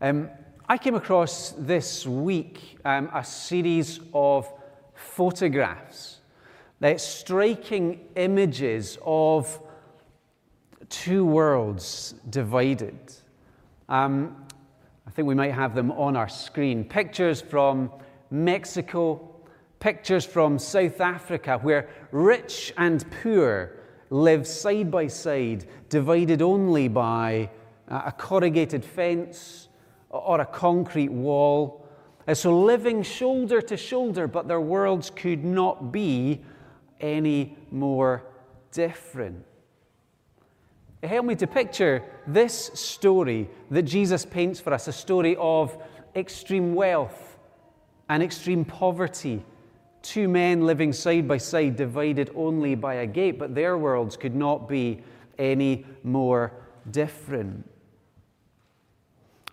Um, I came across this week um, a series of photographs, uh, striking images of two worlds divided. Um, I think we might have them on our screen. Pictures from Mexico, pictures from South Africa, where rich and poor live side by side, divided only by a corrugated fence or a concrete wall. Uh, so living shoulder to shoulder, but their worlds could not be any more different. It helped me to picture this story that Jesus paints for us a story of extreme wealth and extreme poverty. Two men living side by side, divided only by a gate, but their worlds could not be any more different.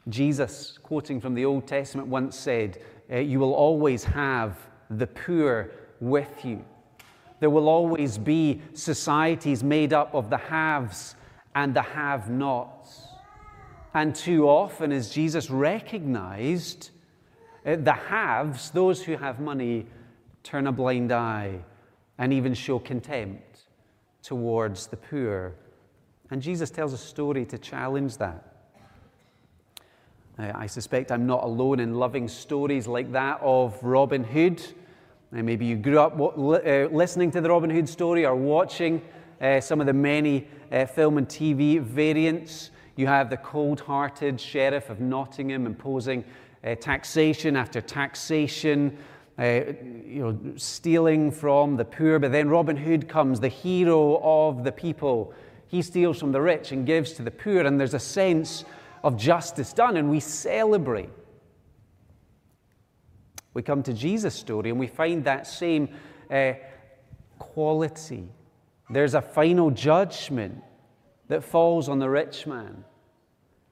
Jesus, quoting from the Old Testament, once said, uh, You will always have the poor with you. There will always be societies made up of the haves and the have nots. And too often, as Jesus recognized, uh, the haves, those who have money, turn a blind eye and even show contempt towards the poor. And Jesus tells a story to challenge that. Uh, I suspect I'm not alone in loving stories like that of Robin Hood. Uh, maybe you grew up uh, listening to the Robin Hood story or watching some of the many film and TV variants. You have the cold hearted sheriff of Nottingham imposing taxation after taxation. you know, stealing from the poor, but then Robin Hood comes, the hero of the people. He steals from the rich and gives to the poor, and there's a sense of justice done, and we celebrate. We come to Jesus' story and we find that same uh, quality. There's a final judgment that falls on the rich man,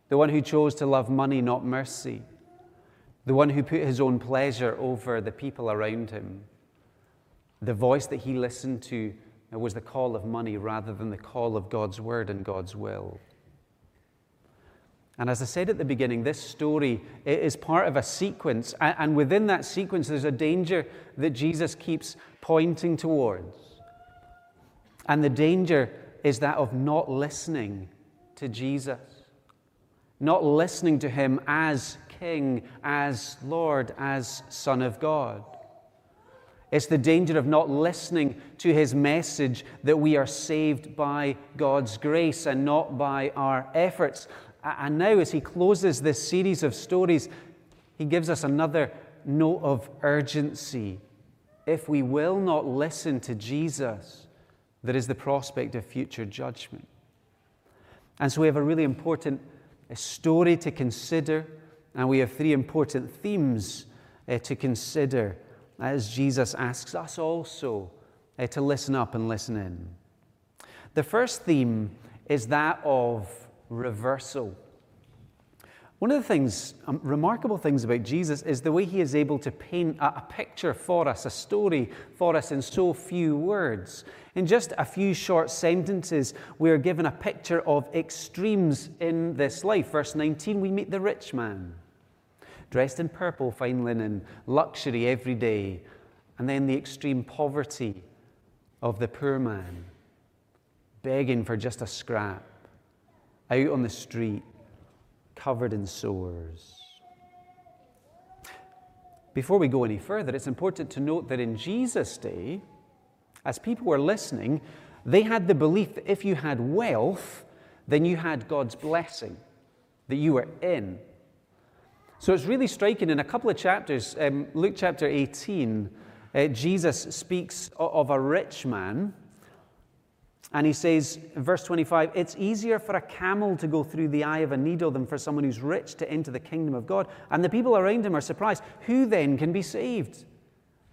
the one who chose to love money, not mercy, the one who put his own pleasure over the people around him. The voice that he listened to was the call of money rather than the call of God's word and God's will. And as I said at the beginning, this story is part of a sequence. And within that sequence, there's a danger that Jesus keeps pointing towards. And the danger is that of not listening to Jesus, not listening to him as King, as Lord, as Son of God. It's the danger of not listening to his message that we are saved by God's grace and not by our efforts. And now, as he closes this series of stories, he gives us another note of urgency. If we will not listen to Jesus, there is the prospect of future judgment. And so we have a really important story to consider, and we have three important themes uh, to consider as Jesus asks us also uh, to listen up and listen in. The first theme is that of reversal. One of the things, um, remarkable things about Jesus is the way he is able to paint a, a picture for us, a story for us in so few words. In just a few short sentences, we are given a picture of extremes in this life. Verse 19, we meet the rich man, dressed in purple, fine linen, luxury every day, and then the extreme poverty of the poor man, begging for just a scrap out on the street, covered in sores. Before we go any further, it's important to note that in Jesus' day, as people were listening, they had the belief that if you had wealth, then you had God's blessing, that you were in. So it's really striking in a couple of chapters, um, Luke chapter 18, uh, Jesus speaks of a rich man and he says, verse 25, it's easier for a camel to go through the eye of a needle than for someone who's rich to enter the kingdom of God. And the people around him are surprised. Who then can be saved?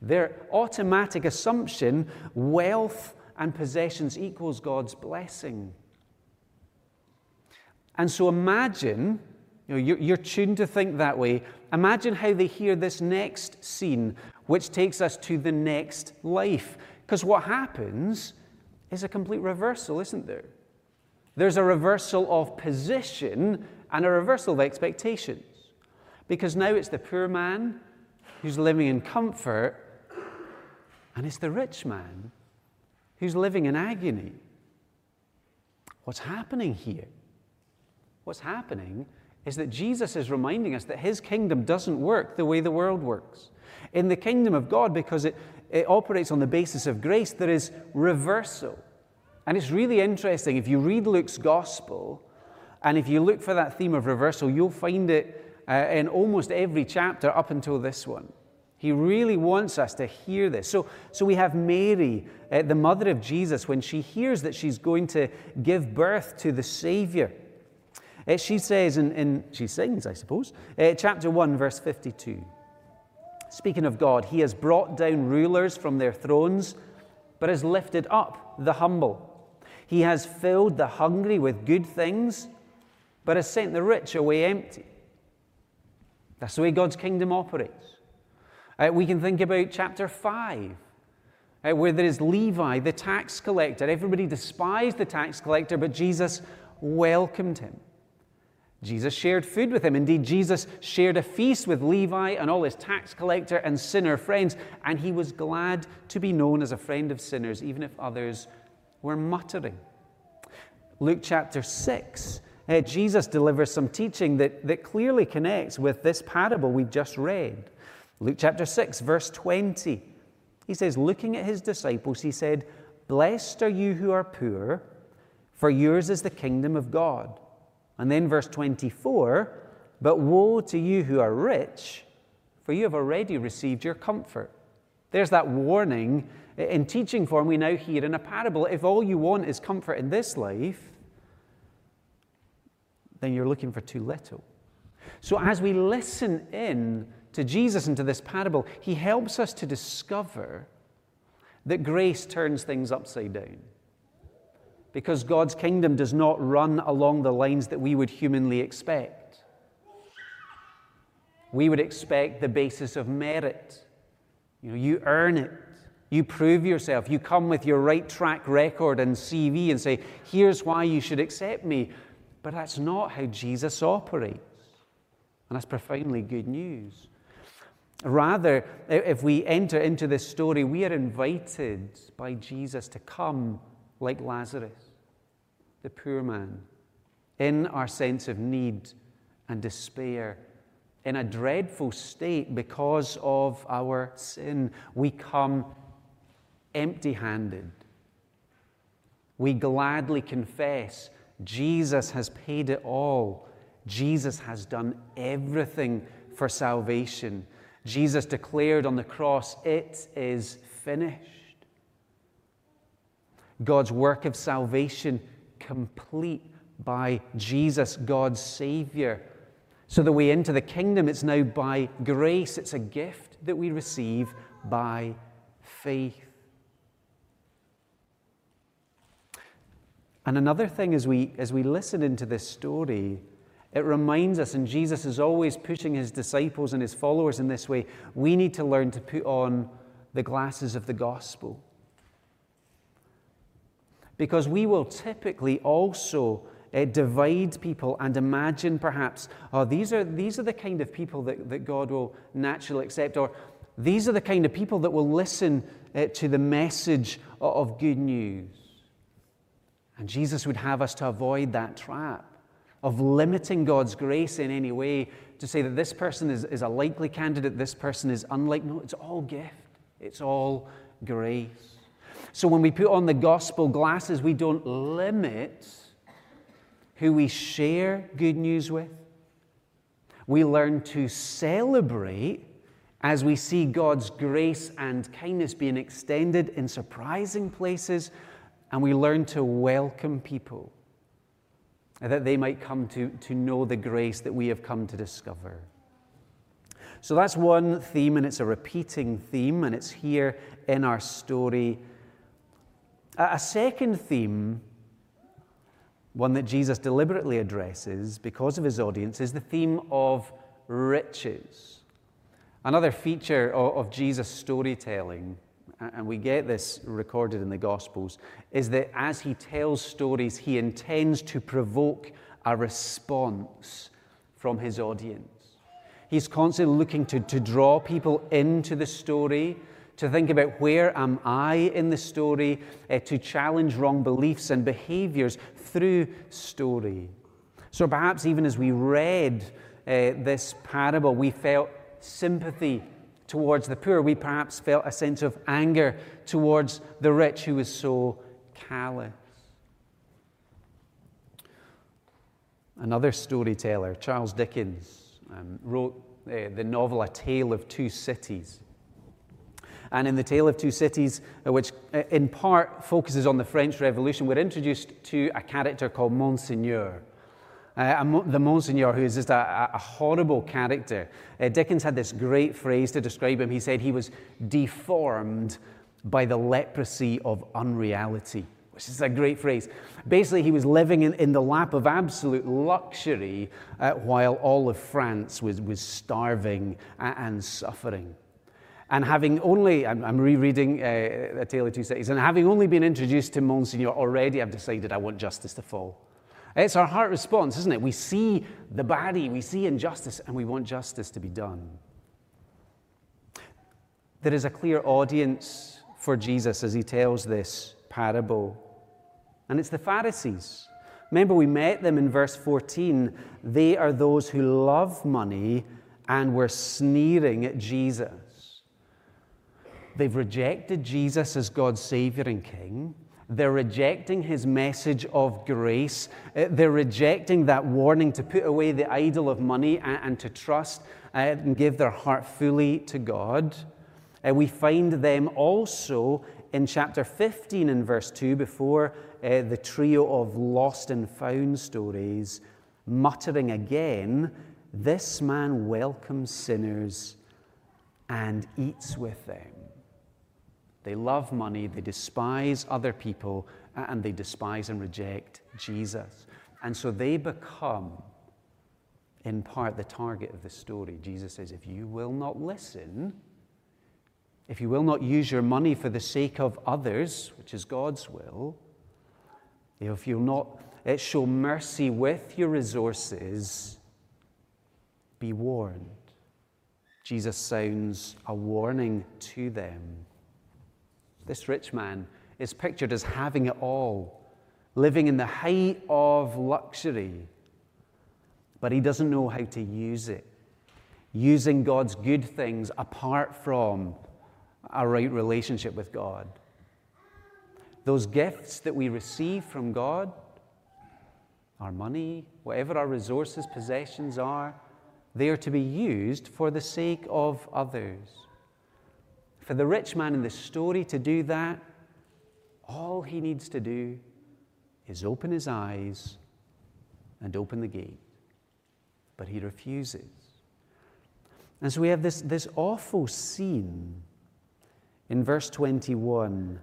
Their automatic assumption wealth and possessions equals God's blessing. And so imagine, you know, you're, you're tuned to think that way. Imagine how they hear this next scene, which takes us to the next life. Because what happens is a complete reversal, isn't there? There's a reversal of position and a reversal of expectations. Because now it's the poor man who's living in comfort, and it's the rich man who's living in agony. What's happening here? What's happening is that Jesus is reminding us that his kingdom doesn't work the way the world works. In the kingdom of God, because it, it operates on the basis of grace, there is reversal. And it's really interesting. If you read Luke's gospel, and if you look for that theme of reversal, you'll find it uh, in almost every chapter up until this one. He really wants us to hear this. So, so we have Mary, uh, the mother of Jesus, when she hears that she's going to give birth to the Savior. Uh, she says, in, she sings, I suppose, uh, chapter 1, verse 52. Speaking of God, He has brought down rulers from their thrones, but has lifted up the humble. He has filled the hungry with good things, but has sent the rich away empty. That's the way God's kingdom operates. Uh, we can think about chapter 5, uh, where there is Levi, the tax collector. Everybody despised the tax collector, but Jesus welcomed him. Jesus shared food with him. Indeed, Jesus shared a feast with Levi and all his tax collector and sinner friends, and he was glad to be known as a friend of sinners, even if others were muttering. Luke chapter 6, uh, Jesus delivers some teaching that, that clearly connects with this parable we've just read. Luke chapter 6, verse 20. He says, looking at his disciples, he said, Blessed are you who are poor, for yours is the kingdom of God. And then verse 24, But woe to you who are rich, for you have already received your comfort. There's that warning in teaching form we now hear in a parable. If all you want is comfort in this life, then you're looking for too little. So as we listen in to Jesus and to this parable, he helps us to discover that grace turns things upside down. Because God's kingdom does not run along the lines that we would humanly expect. We would expect the basis of merit. You know, you earn it. You prove yourself. You come with your right track record and CV and say, here's why you should accept me. But that's not how Jesus operates. And that's profoundly good news. Rather, if we enter into this story, we are invited by Jesus to come like Lazarus, the poor man, in our sense of need and despair, in a dreadful state because of our sin. We come empty handed. We gladly confess Jesus has paid it all. Jesus has done everything for salvation. Jesus declared on the cross, It is finished. God's work of salvation complete by Jesus, God's Savior. So the way into the kingdom, it's now by grace. It's a gift that we receive by faith. And another thing as we, as we listen into this story, it reminds us, and Jesus is always pushing his disciples and his followers in this way, we need to learn to put on the glasses of the gospel. Because we will typically also uh, divide people and imagine perhaps, oh, these are, these are the kind of people that, that God will naturally accept, or these are the kind of people that will listen uh, to the message of, good news. And Jesus would have us to avoid that trap of limiting God's grace in any way to say that this person is, is a likely candidate, this person is unlikely. No, it's all gift, it's all grace. So when we put on the gospel glasses, we don't limit who we share good news with. We learn to celebrate as we see God's grace and kindness being extended in surprising places, and we learn to welcome people that they might come to, to know the grace that we have come to discover. So that's one theme, and it's a repeating theme, and it's here in our story. A second theme, one that Jesus deliberately addresses because of his audience, is the theme of riches. Another feature of, Jesus' storytelling and we get this recorded in the Gospels, is that as he tells stories, he intends to provoke a response from his audience. He's constantly looking to, to draw people into the story, to think about where am I in the story, uh, to challenge wrong beliefs and behaviors through story. So perhaps even as we read uh, this parable, we felt sympathy towards the poor. We perhaps felt a sense of anger towards the rich who was so callous. Another storyteller, Charles Dickens, um, wrote uh, the novel A Tale of Two Cities. And in The Tale of Two Cities, uh, which uh, in part focuses on the French Revolution, we're introduced to a character called Monseigneur. Uh, the Monsignor, who is just a, a horrible character. Uh, Dickens had this great phrase to describe him. He said he was deformed by the leprosy of unreality, which is a great phrase. Basically, he was living in, in the lap of absolute luxury uh, while all of France was, was starving and, and suffering. And having only, I'm, I'm rereading uh, A Tale of Two Cities, and having only been introduced to Monsignor already, I've decided I want justice to fall. It's our heart response, isn't it? We see the body, we see injustice, and we want justice to be done. There is a clear audience for Jesus as he tells this parable, and it's the Pharisees. Remember, we met them in verse 14. They are those who love money and were sneering at Jesus. They've rejected Jesus as God's Savior and King. They're rejecting his message of grace. Uh, they're rejecting that warning to put away the idol of money and, and to trust uh, and give their heart fully to God. Uh, we find them also in chapter 15 and verse 2 before the trio of lost and found stories, muttering again, This man welcomes sinners and eats with them. They love money, they despise other people, and they despise and reject Jesus. And so they become, in part, the target of the story. Jesus says, If you will not listen, if you will not use your money for the sake of others, which is God's will, if you'll not eh, show mercy with your resources, be warned. Jesus sounds a warning to them. This rich man is pictured as having it all, living in the height of luxury, but he doesn't know how to use it, using God's good things apart from a right relationship with God. Those gifts that we receive from God, our money, whatever our resources, possessions are, they are to be used for the sake of others. For the rich man in the story to do that, all he needs to do is open his eyes and open the gate. But he refuses. And so we have this, this awful scene in verse 21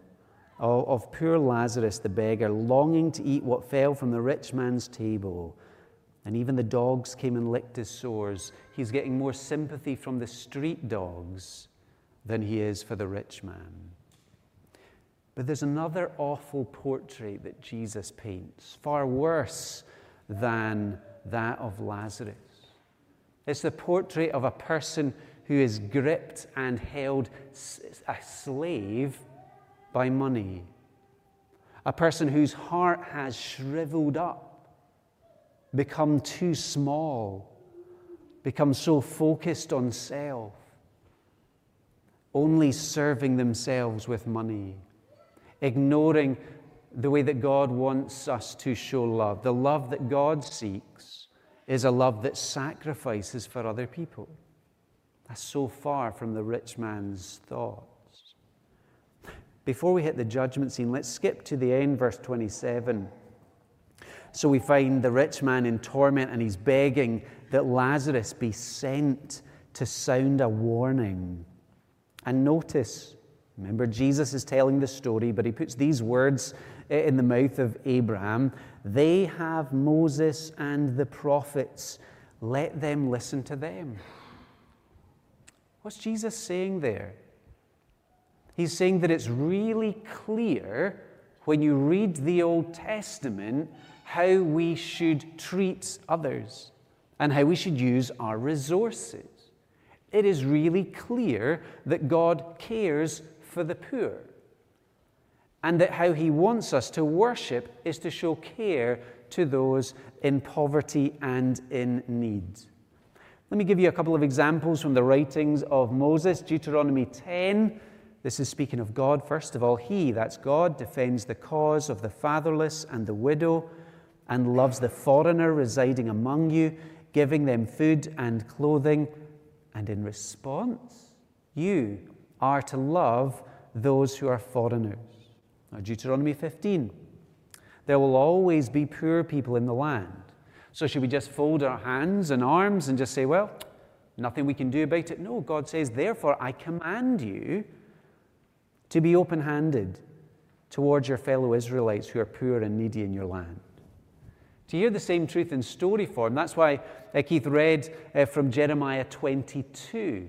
of, of poor Lazarus the beggar longing to eat what fell from the rich man's table. And even the dogs came and licked his sores. He's getting more sympathy from the street dogs than he is for the rich man. But there's another awful portrait that Jesus paints, far worse than that of Lazarus. It's the portrait of a person who is gripped and held a slave by money, a person whose heart has shriveled up, become too small, become so focused on self only serving themselves with money, ignoring the way that God wants us to show love. The love that God seeks is a love that sacrifices for other people. That's so far from the rich man's thoughts. Before we hit the judgment scene, let's skip to the end, verse 27. So we find the rich man in torment and he's begging that Lazarus be sent to sound a warning. And notice, remember, Jesus is telling the story, but he puts these words in the mouth of Abraham They have Moses and the prophets. Let them listen to them. What's Jesus saying there? He's saying that it's really clear when you read the Old Testament how we should treat others and how we should use our resources. It is really clear that God cares for the poor and that how he wants us to worship is to show care to those in poverty and in need. Let me give you a couple of examples from the writings of Moses. Deuteronomy 10. This is speaking of God. First of all, He, that's God, defends the cause of the fatherless and the widow and loves the foreigner residing among you, giving them food and clothing. And in response, you are to love those who are foreigners. Now, Deuteronomy 15. There will always be poor people in the land. So, should we just fold our hands and arms and just say, well, nothing we can do about it? No, God says, therefore, I command you to be open handed towards your fellow Israelites who are poor and needy in your land. To hear the same truth in story form, that's why uh, Keith read uh, from Jeremiah 22.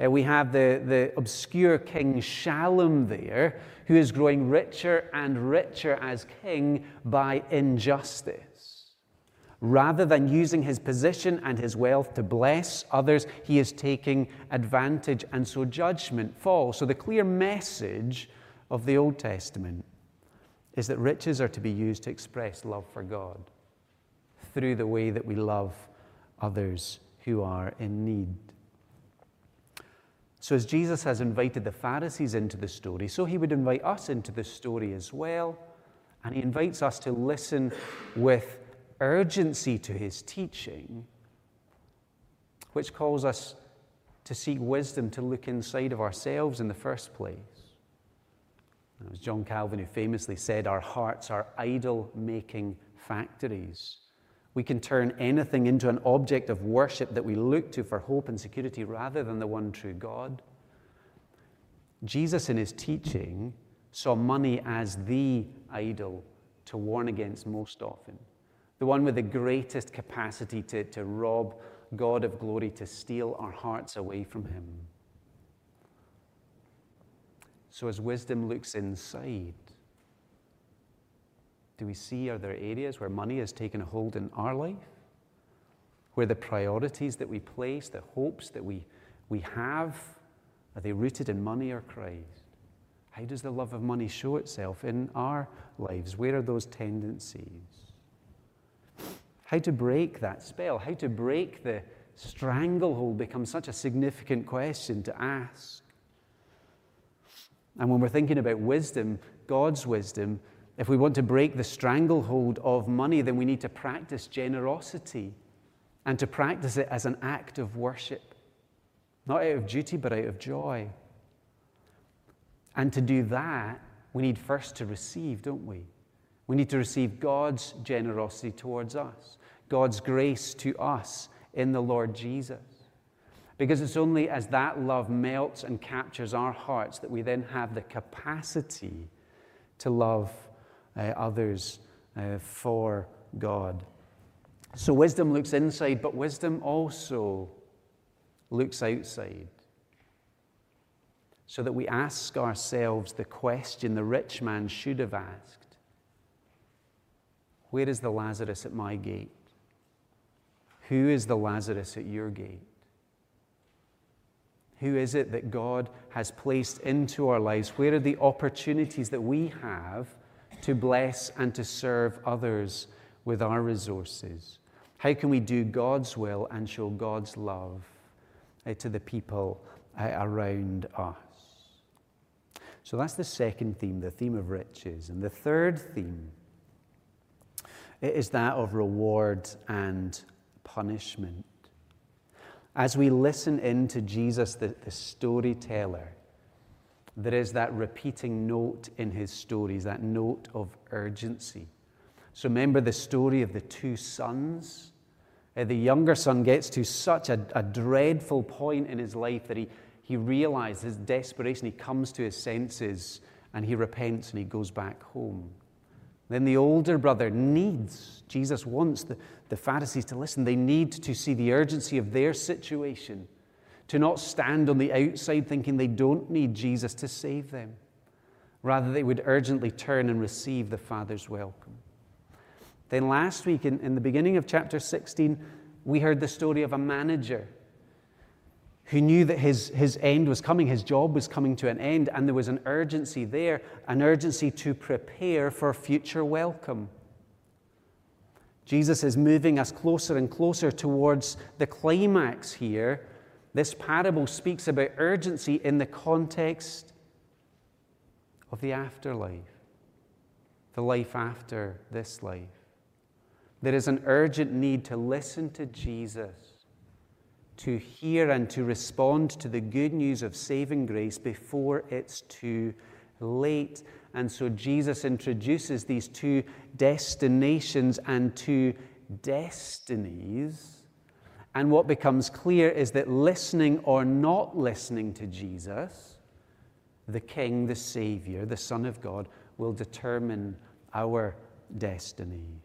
Uh, we have the, the obscure king Shallum there, who is growing richer and richer as king by injustice. Rather than using his position and his wealth to bless others, he is taking advantage, and so judgment falls. So, the clear message of the Old Testament is that riches are to be used to express love for God through the way that we love others who are in need. So, as Jesus has invited the Pharisees into the story, so he would invite us into the story as well. And he invites us to listen with urgency to his teaching, which calls us to seek wisdom to look inside of ourselves in the first place. It was John Calvin who famously said, Our hearts are idol making factories. We can turn anything into an object of worship that we look to for hope and security rather than the one true God. Jesus, in his teaching, saw money as the idol to warn against most often the one with the greatest capacity to, to rob God of glory, to steal our hearts away from Him. So, as wisdom looks inside, do we see are there areas where money has taken a hold in our life? Where the priorities that we place, the hopes that we, we have, are they rooted in money or Christ? How does the love of money show itself in our lives? Where are those tendencies? How to break that spell, how to break the stranglehold becomes such a significant question to ask. And when we're thinking about wisdom, God's wisdom, if we want to break the stranglehold of money, then we need to practice generosity and to practice it as an act of worship, not out of duty, but out of joy. And to do that, we need first to receive, don't we? We need to receive God's generosity towards us, God's grace to us in the Lord Jesus. Because it's only as that love melts and captures our hearts that we then have the capacity to love uh, others uh, for God. So wisdom looks inside, but wisdom also looks outside. So that we ask ourselves the question the rich man should have asked where is the Lazarus at my gate? Who is the Lazarus at your gate? Who is it that God has placed into our lives? Where are the opportunities that we have to bless and to serve others with our resources? How can we do God's will and show God's love uh, to the people uh, around us? So that's the second theme, the theme of riches. And the third theme is that of reward and punishment. As we listen into Jesus, the, the storyteller, there is that repeating note in his stories, that note of urgency. So remember the story of the two sons. Uh, the younger son gets to such a, a dreadful point in his life that he, he realizes his desperation. He comes to his senses and he repents and he goes back home. Then the older brother needs, Jesus wants the, the Pharisees to listen. They need to see the urgency of their situation, to not stand on the outside thinking they don't need Jesus to save them. Rather, they would urgently turn and receive the Father's welcome. Then last week, in, in the beginning of chapter 16, we heard the story of a manager who knew that his, his end was coming, his job was coming to an end, and there was an urgency there, an urgency to prepare for future welcome. Jesus is moving us closer and closer towards the climax here. This parable speaks about urgency in the context of the afterlife, the life after this life. There is an urgent need to listen to Jesus to hear and to respond to the good news of saving grace before it's too late. And so Jesus introduces these two destinations and two destinies. And what becomes clear is that listening or not listening to Jesus, the King, the Savior, the Son of God, will determine our destiny.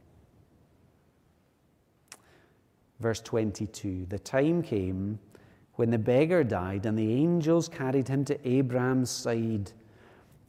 Verse 22 The time came when the beggar died, and the angels carried him to Abraham's side.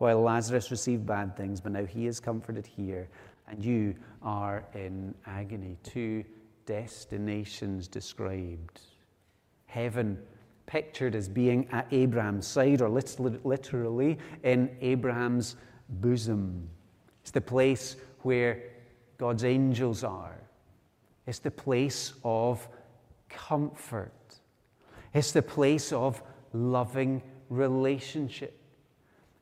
while Lazarus received bad things, but now he is comforted here, and you are in agony. Two destinations described. Heaven pictured as being at Abraham's side, or literally in Abraham's bosom. It's the place where God's angels are. It's the place of comfort. It's the place of loving relationship.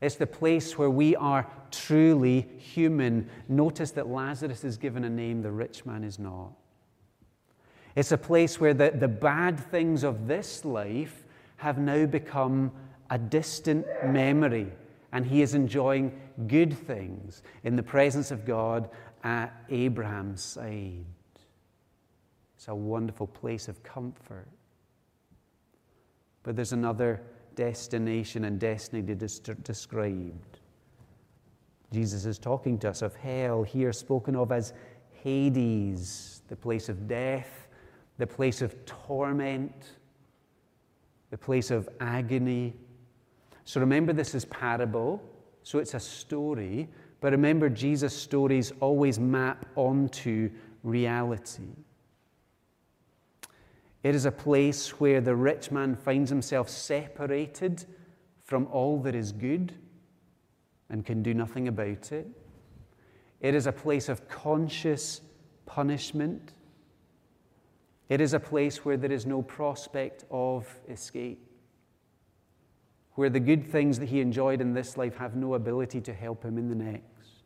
It's the place where we are truly human. Notice that Lazarus is given a name, the rich man is not. It's a place where the, the bad things of this life have now become a distant memory, and he is enjoying good things in the presence of God at Abraham's side. It's a wonderful place of comfort. But there's another destination and destiny described. Jesus is talking to us of hell, here spoken of as Hades, the place of death, the place of torment, the place of agony. So remember, this is parable, so it's a story, but remember, Jesus' stories always map onto reality. It is a place where the rich man finds himself separated from all that is good and can do nothing about it. It is a place of conscious punishment. It is a place where there is no prospect of escape, where the good things that he enjoyed in this life have no ability to help him in the next.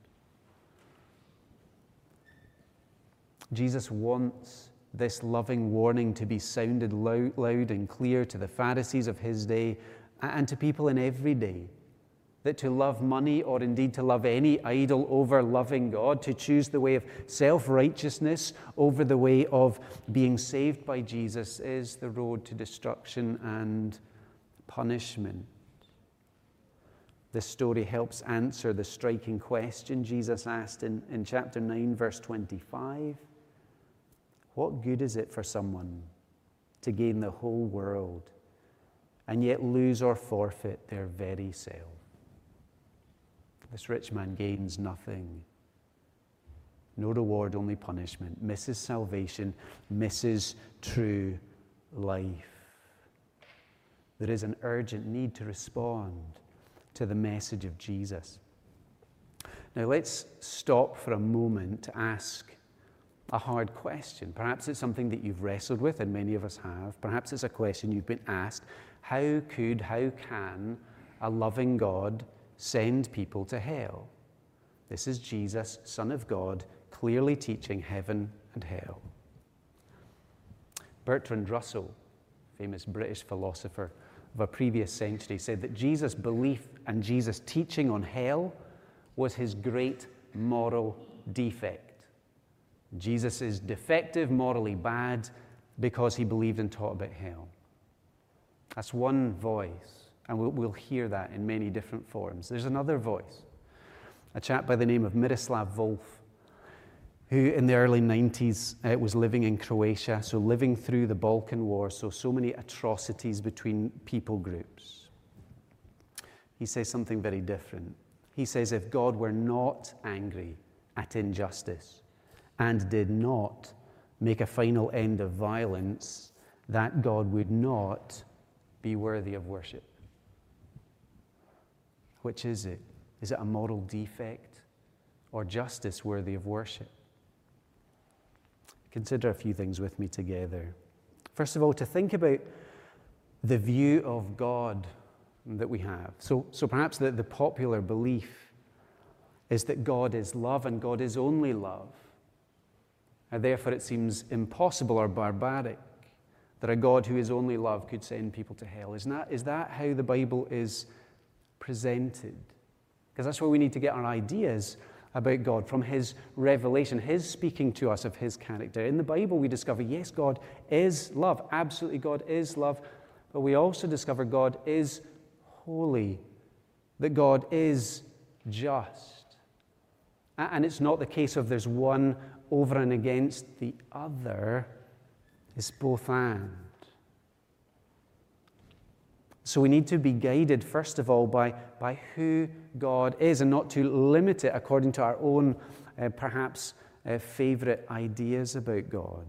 Jesus wants this loving warning to be sounded loud, loud, and clear to the Pharisees of his day and to people in every day. That to love money or indeed to love any idol over loving God, to choose the way of self righteousness over the way of being saved by Jesus, is the road to destruction and punishment. This story helps answer the striking question Jesus asked in, in chapter 9, verse 25. What good is it for someone to gain the whole world and yet lose or forfeit their very self? This rich man gains nothing. No reward, only punishment. Misses salvation, misses true life. There is an urgent need to respond to the message of Jesus. Now, let's stop for a moment to ask a hard question. Perhaps it's something that you've wrestled with, and many of us have. Perhaps it's a question you've been asked How could, how can a loving God send people to hell? This is Jesus, Son of God, clearly teaching heaven and hell. Bertrand Russell, famous British philosopher of a previous century, said that Jesus' belief and Jesus' teaching on hell was his great moral defect. Jesus is defective, morally bad, because he believed and taught about hell. That's one voice. And we'll, we'll hear that in many different forms. There's another voice, a chap by the name of Miroslav Volf, who in the early 90s uh, was living in Croatia, so living through the Balkan War, so, so many atrocities between people groups. He says something very different. He says, if God were not angry at injustice and did not make a final end of violence, that God would not be worthy of worship. Which is it? Is it a moral defect or justice worthy of worship? Consider a few things with me together. First of all, to think about the view of God that we have. So, so perhaps the, the popular belief is that God is love and God is only love. Therefore, it seems impossible or barbaric that a God who is only love could send people to hell. Is that, is that how the Bible is presented? Because that's where we need to get our ideas about God from His revelation, His speaking to us of His character. In the Bible, we discover, yes, God is love. Absolutely, God is love. But we also discover God is holy, that God is just. And it's not the case of there's one over and against the other, it's both and. So we need to be guided, first of all, by, by who God is and not to limit it according to our own, uh, perhaps, uh, favorite ideas about God.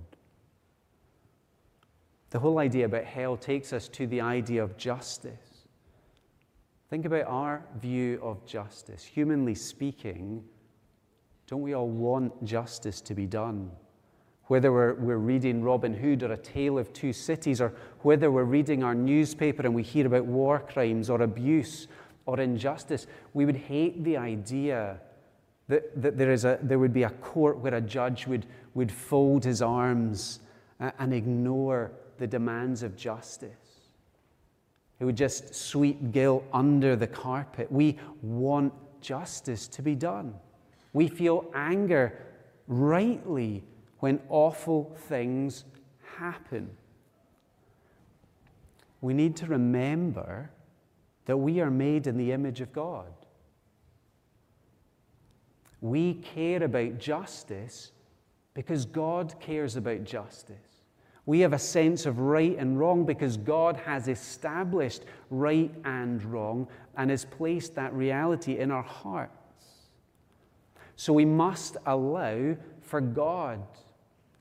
The whole idea about hell takes us to the idea of justice. Think about our view of justice. Humanly speaking, don't we all want justice to be done? Whether we're, we're reading Robin Hood or A Tale of Two Cities, or whether we're reading our newspaper and we hear about war crimes or abuse or injustice, we would hate the idea that, that there, is a, there would be a court where a judge would, would fold his arms uh, and ignore the demands of justice. It would just sweep guilt under the carpet. We want justice to be done. We feel anger rightly when awful things happen. We need to remember that we are made in the image of God. We care about justice because God cares about justice. We have a sense of right and wrong because God has established right and wrong and has placed that reality in our hearts. So we must allow for God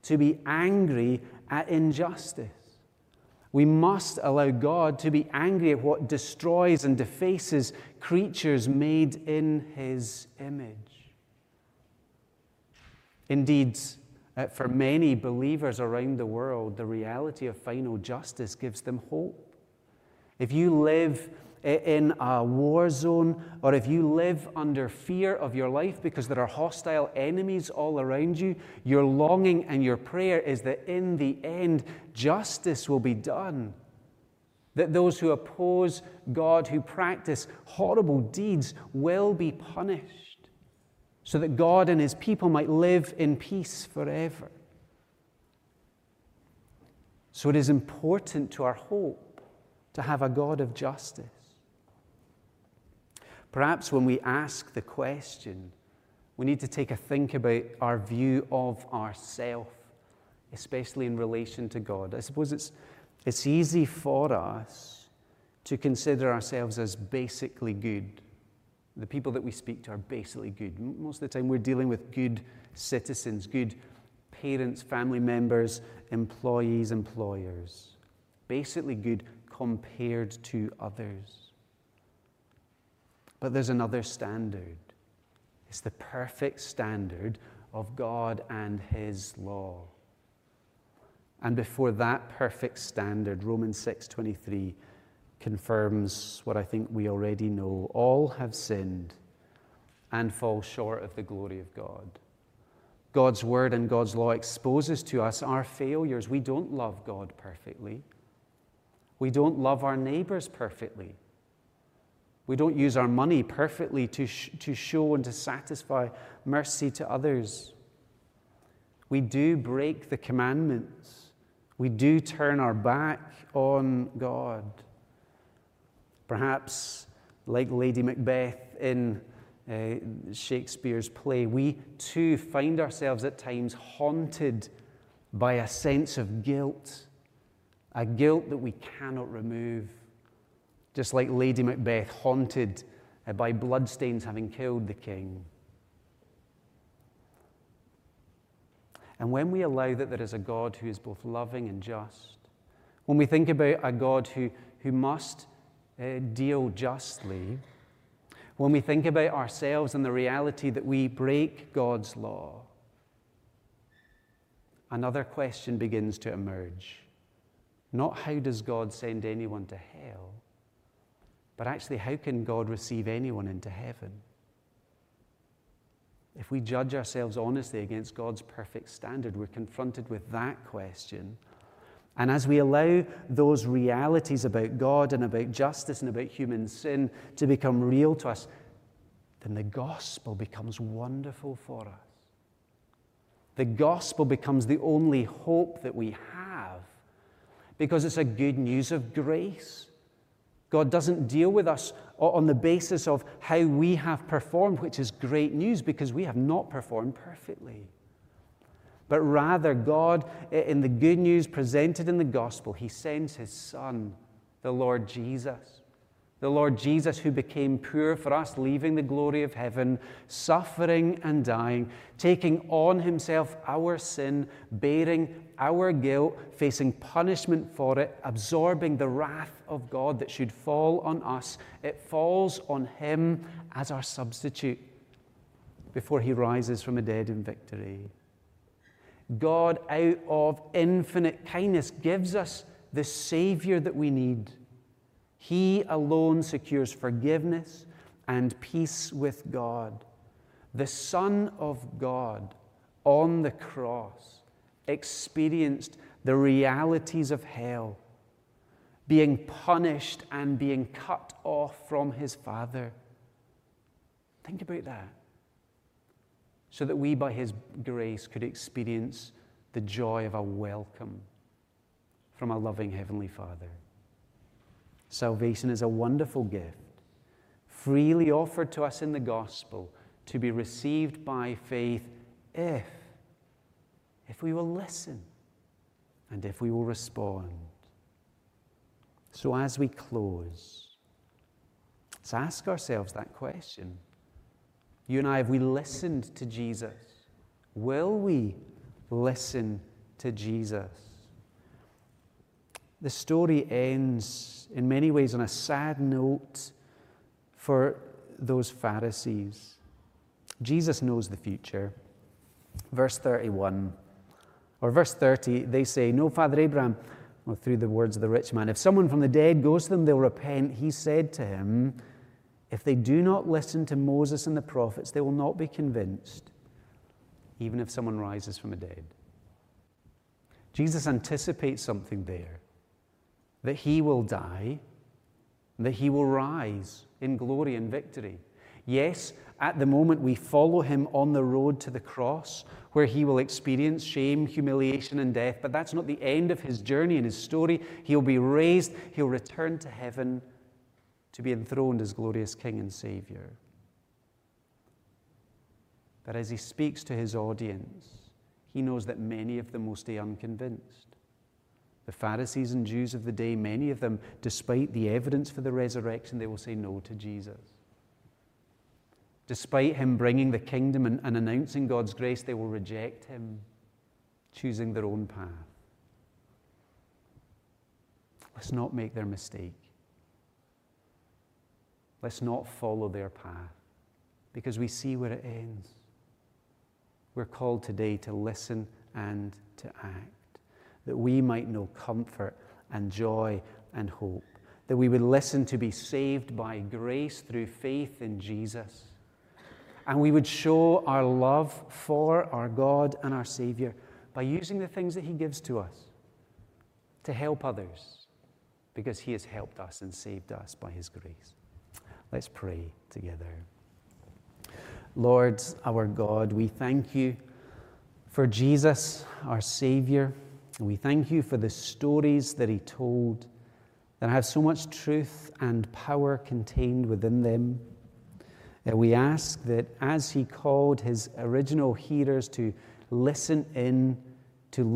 to be angry at injustice. We must allow God to be angry at what destroys and defaces creatures made in his image. Indeed, uh, for many believers around the world, the reality of final justice gives them hope. If you live in a war zone, or if you live under fear of your life because there are hostile enemies all around you, your longing and your prayer is that in the end, justice will be done. That those who oppose God, who practice horrible deeds, will be punished so that God and his people might live in peace forever. So it is important to our hope to have a God of justice. Perhaps when we ask the question, we need to take a think about our view of ourself, especially in relation to God. I suppose it's, it's easy for us to consider ourselves as basically good the people that we speak to are basically good. Most of the time, we're dealing with good citizens, good parents, family members, employees, employers. Basically good compared to others. But there's another standard it's the perfect standard of God and His law. And before that perfect standard, Romans 6:23 confirms what I think we already know. All have sinned and fall short of the glory of God. God's word and God's law exposes to us our failures. We don't love God perfectly. We don't love our neighbors perfectly. We don't use our money perfectly to, sh- to show and to satisfy mercy to others. We do break the commandments. We do turn our back on God. Perhaps, like Lady Macbeth in uh, Shakespeare's play, we too find ourselves at times haunted by a sense of guilt, a guilt that we cannot remove. Just like Lady Macbeth, haunted uh, by bloodstains having killed the king. And when we allow that there is a God who is both loving and just, when we think about a God who, who must uh, deal justly, when we think about ourselves and the reality that we break God's law, another question begins to emerge. Not how does God send anyone to hell, but actually, how can God receive anyone into heaven? If we judge ourselves honestly against God's perfect standard, we're confronted with that question. And as we allow those realities about God and about justice and about human sin to become real to us, then the gospel becomes wonderful for us. The gospel becomes the only hope that we have because it's a good news of grace. God doesn't deal with us on the basis of how we have performed, which is great news because we have not performed perfectly. But rather, God, in the good news presented in the gospel, He sends His Son, the Lord Jesus the Lord Jesus, who became poor for us, leaving the glory of heaven, suffering and dying, taking on himself our sin, bearing our guilt, facing punishment for it, absorbing the wrath of God that should fall on us. It falls on him as our substitute before he rises from the dead in victory. God, out of infinite kindness, gives us the Savior that we need he alone secures forgiveness and peace with God. The Son of God on the cross experienced the realities of hell, being punished and being cut off from his Father. Think about that. So that we, by his grace, could experience the joy of a welcome from a loving Heavenly Father. Salvation is a wonderful gift, freely offered to us in the gospel, to be received by faith if, if we will listen and if we will respond. So, as we close, let's ask ourselves that question. You and I, have we listened to Jesus? Will we listen to Jesus? The story ends in many ways on a sad note for those Pharisees. Jesus knows the future. Verse 31, or verse 30, they say, No, Father Abraham, well, through the words of the rich man, if someone from the dead goes to them, they'll repent. He said to him, If they do not listen to Moses and the prophets, they will not be convinced, even if someone rises from the dead. Jesus anticipates something there that he will die, that he will rise in glory and victory. Yes, at the moment we follow him on the road to the cross, where he will experience shame, humiliation, and death, but that's not the end of his journey and his story. He'll be raised, he'll return to heaven to be enthroned as glorious King and Savior. But as he speaks to his audience, he knows that many of them will stay unconvinced. The Pharisees and Jews of the day, many of them, despite the evidence for the resurrection, they will say no to Jesus. Despite him bringing the kingdom and, and announcing God's grace, they will reject him, choosing their own path. Let's not make their mistake. Let's not follow their path because we see where it ends. We're called today to listen and to act that we might know comfort and joy and hope, that we would listen to be saved by grace through faith in Jesus, and we would show our love for our God and our Savior by using the things that He gives to us to help others, because He has helped us and saved us by His grace. Let's pray together. Lord, our God, we thank you for Jesus, our Savior. We thank you for the stories that he told, that have so much truth and power contained within them. That we ask that as he called his original hearers to listen in, to listen